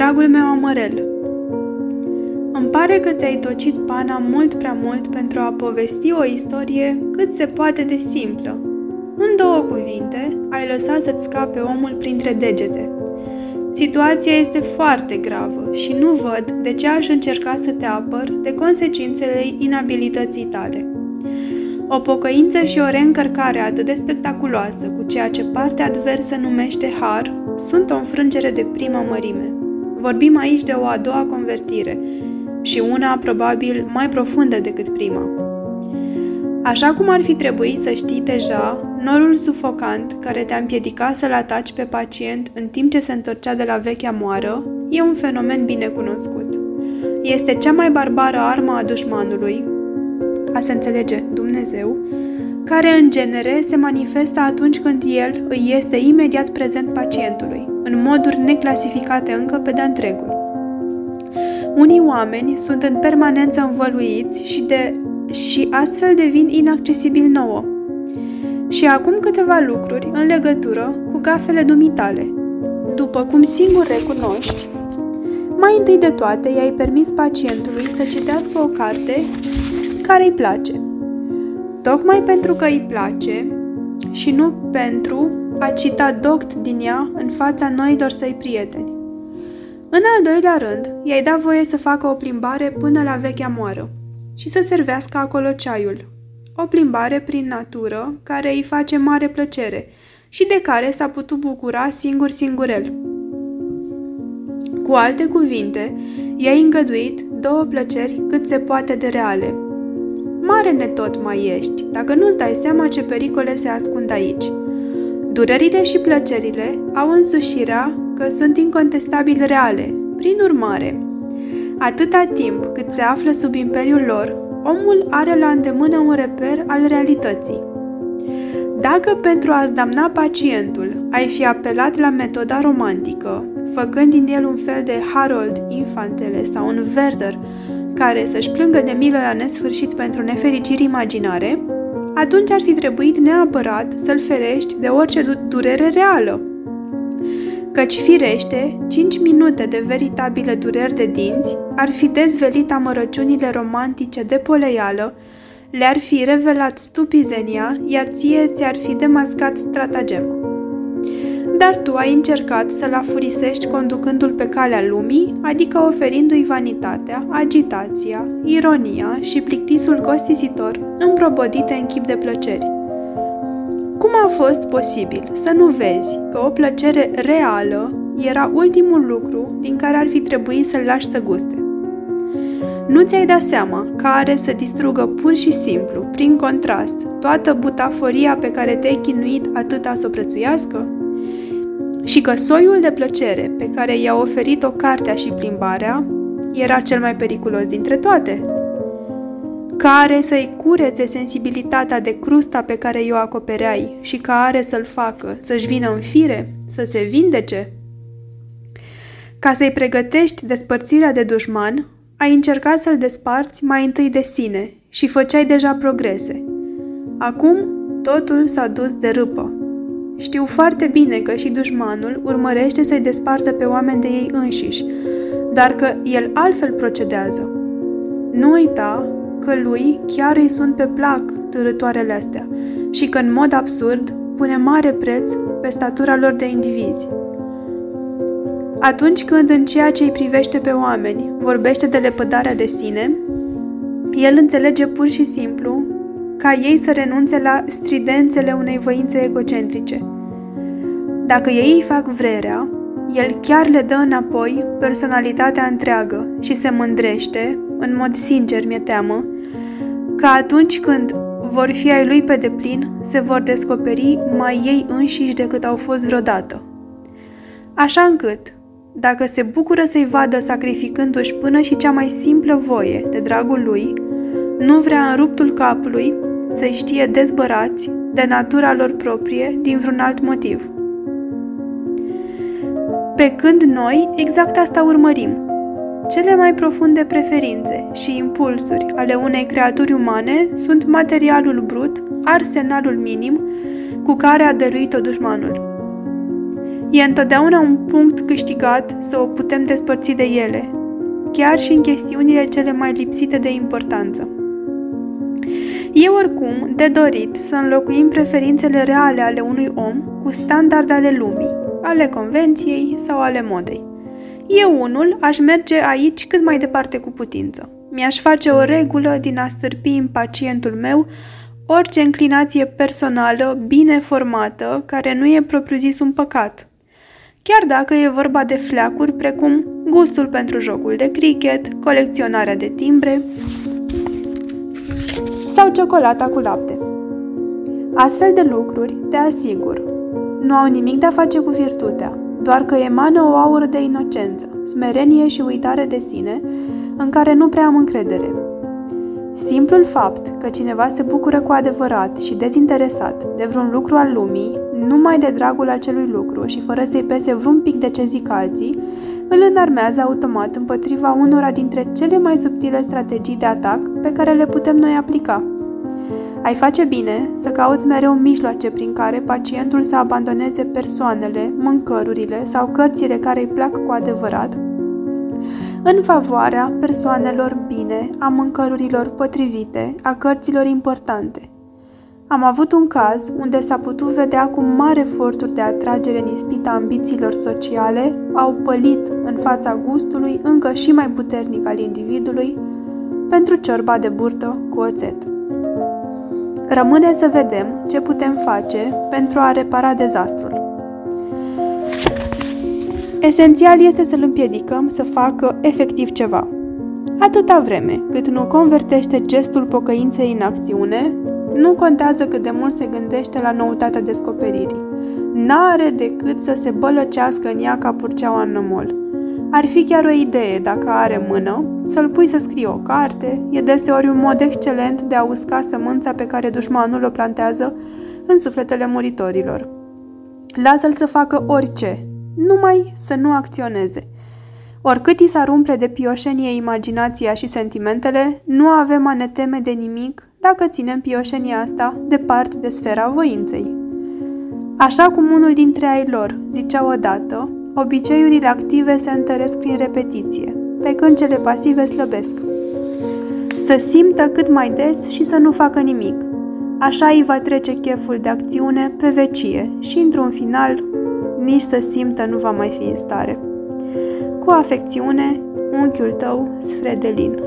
Dragul meu amărel, îmi pare că ți-ai tocit pana mult prea mult pentru a povesti o istorie cât se poate de simplă. În două cuvinte, ai lăsat să-ți scape omul printre degete. Situația este foarte gravă și nu văd de ce aș încerca să te apăr de consecințele inabilității tale. O pocăință și o reîncărcare atât de spectaculoasă cu ceea ce partea adversă numește har sunt o înfrângere de primă mărime. Vorbim aici de o a doua convertire și una probabil mai profundă decât prima. Așa cum ar fi trebuit să știi deja, norul sufocant care te-a împiedicat să-l ataci pe pacient în timp ce se întorcea de la vechea moară e un fenomen bine cunoscut. Este cea mai barbară armă a dușmanului, a se înțelege Dumnezeu, care în genere se manifestă atunci când el îi este imediat prezent pacientului, în moduri neclasificate încă pe de întregul. Unii oameni sunt în permanență învăluiți și, de, și astfel devin inaccesibil nouă. Și acum câteva lucruri în legătură cu gafele dumitale. După cum singur recunoști, mai întâi de toate i-ai permis pacientului să citească o carte care îi place. Tocmai pentru că îi place și nu pentru a cita doct din ea în fața noilor săi prieteni. În al doilea rând, i-ai dat voie să facă o plimbare până la vechea moară și să servească acolo ceaiul. O plimbare prin natură care îi face mare plăcere și de care s-a putut bucura singur singurel. Cu alte cuvinte, i-ai îngăduit două plăceri cât se poate de reale. Mare netot mai ești, dacă nu-ți dai seama ce pericole se ascund aici. Durerile și plăcerile au însușirea că sunt incontestabil reale. Prin urmare, atâta timp cât se află sub imperiul lor, omul are la îndemână un reper al realității. Dacă pentru a-ți damna pacientul ai fi apelat la metoda romantică, făcând din el un fel de Harold Infantele sau un Werther care să-și plângă de milă la nesfârșit pentru nefericiri imaginare, atunci ar fi trebuit neapărat să-l ferești de orice durere reală căci firește, 5 minute de veritabile dureri de dinți ar fi dezvelit amărăciunile romantice de poleială, le-ar fi revelat stupizenia, iar ție ți-ar fi demascat stratagema. Dar tu ai încercat să-l afurisești conducându-l pe calea lumii, adică oferindu-i vanitatea, agitația, ironia și plictisul costisitor împrobodite în chip de plăceri. Cum a fost posibil să nu vezi că o plăcere reală era ultimul lucru din care ar fi trebuit să-l lași să guste? Nu ți-ai dat seama că are să distrugă pur și simplu, prin contrast, toată butaforia pe care te-ai chinuit atâta să o prețuiască? Și că soiul de plăcere pe care i-a oferit-o cartea și plimbarea era cel mai periculos dintre toate, care să-i curețe sensibilitatea de crusta pe care i-o acopereai și care să-l facă să-și vină în fire, să se vindece. Ca să-i pregătești despărțirea de dușman, ai încercat să-l desparți mai întâi de sine și făceai deja progrese. Acum totul s-a dus de râpă. Știu foarte bine că și dușmanul urmărește să-i despartă pe oameni de ei înșiși, dar că el altfel procedează. Nu uita că lui chiar îi sunt pe plac târătoarele astea și că în mod absurd pune mare preț pe statura lor de indivizi. Atunci când în ceea ce îi privește pe oameni vorbește de lepădarea de sine, el înțelege pur și simplu ca ei să renunțe la stridențele unei voințe egocentrice. Dacă ei îi fac vrerea, el chiar le dă înapoi personalitatea întreagă și se mândrește, în mod sincer mi-e teamă, că atunci când vor fi ai lui pe deplin, se vor descoperi mai ei înșiși decât au fost vreodată. Așa încât, dacă se bucură să-i vadă sacrificându-și până și cea mai simplă voie de dragul lui, nu vrea în ruptul capului să-i știe dezbărați de natura lor proprie din vreun alt motiv. Pe când noi exact asta urmărim – cele mai profunde preferințe și impulsuri ale unei creaturi umane sunt materialul brut, arsenalul minim cu care a dăruit-o dușmanul. E întotdeauna un punct câștigat să o putem despărți de ele, chiar și în chestiunile cele mai lipsite de importanță. E oricum de dorit să înlocuim preferințele reale ale unui om cu standarde ale lumii, ale convenției sau ale modei. Eu unul aș merge aici cât mai departe cu putință. Mi-aș face o regulă din a stârpi în pacientul meu orice înclinație personală bine formată care nu e propriu-zis un păcat. Chiar dacă e vorba de fleacuri precum gustul pentru jocul de cricket, colecționarea de timbre sau ciocolata cu lapte. Astfel de lucruri, te asigur, nu au nimic de a face cu virtutea, doar că emană o aură de inocență, smerenie și uitare de sine, în care nu prea am încredere. Simplul fapt că cineva se bucură cu adevărat și dezinteresat de vreun lucru al lumii, numai de dragul acelui lucru și fără să-i pese vreun pic de ce zic alții, îl înarmează automat împotriva unora dintre cele mai subtile strategii de atac pe care le putem noi aplica. Ai face bine să cauți mereu mijloace prin care pacientul să abandoneze persoanele, mâncărurile sau cărțile care îi plac cu adevărat, în favoarea persoanelor bine, a mâncărurilor potrivite, a cărților importante. Am avut un caz unde s-a putut vedea cum mari eforturi de atragere în ispita ambițiilor sociale au pălit în fața gustului încă și mai puternic al individului pentru ciorba de burtă cu oțet. Rămâne să vedem ce putem face pentru a repara dezastrul. Esențial este să-l împiedicăm să facă efectiv ceva. Atâta vreme cât nu convertește gestul pocăinței în acțiune, nu contează cât de mult se gândește la noutatea descoperirii. N-are decât să se bălăcească în ea ca purceaua în nămol. Ar fi chiar o idee, dacă are mână, să-l pui să scrie o carte, e deseori un mod excelent de a usca sămânța pe care dușmanul o plantează în sufletele muritorilor. Lasă-l să facă orice, numai să nu acționeze. Oricât i s-ar umple de pioșenie imaginația și sentimentele, nu avem a ne teme de nimic dacă ținem pioșenia asta departe de sfera voinței. Așa cum unul dintre ai lor zicea odată, obiceiurile active se întăresc prin repetiție, pe când cele pasive slăbesc. Să simtă cât mai des și să nu facă nimic. Așa îi va trece cheful de acțiune pe vecie și, într-un final, nici să simtă nu va mai fi în stare. Cu afecțiune, unchiul tău, Sfredelin.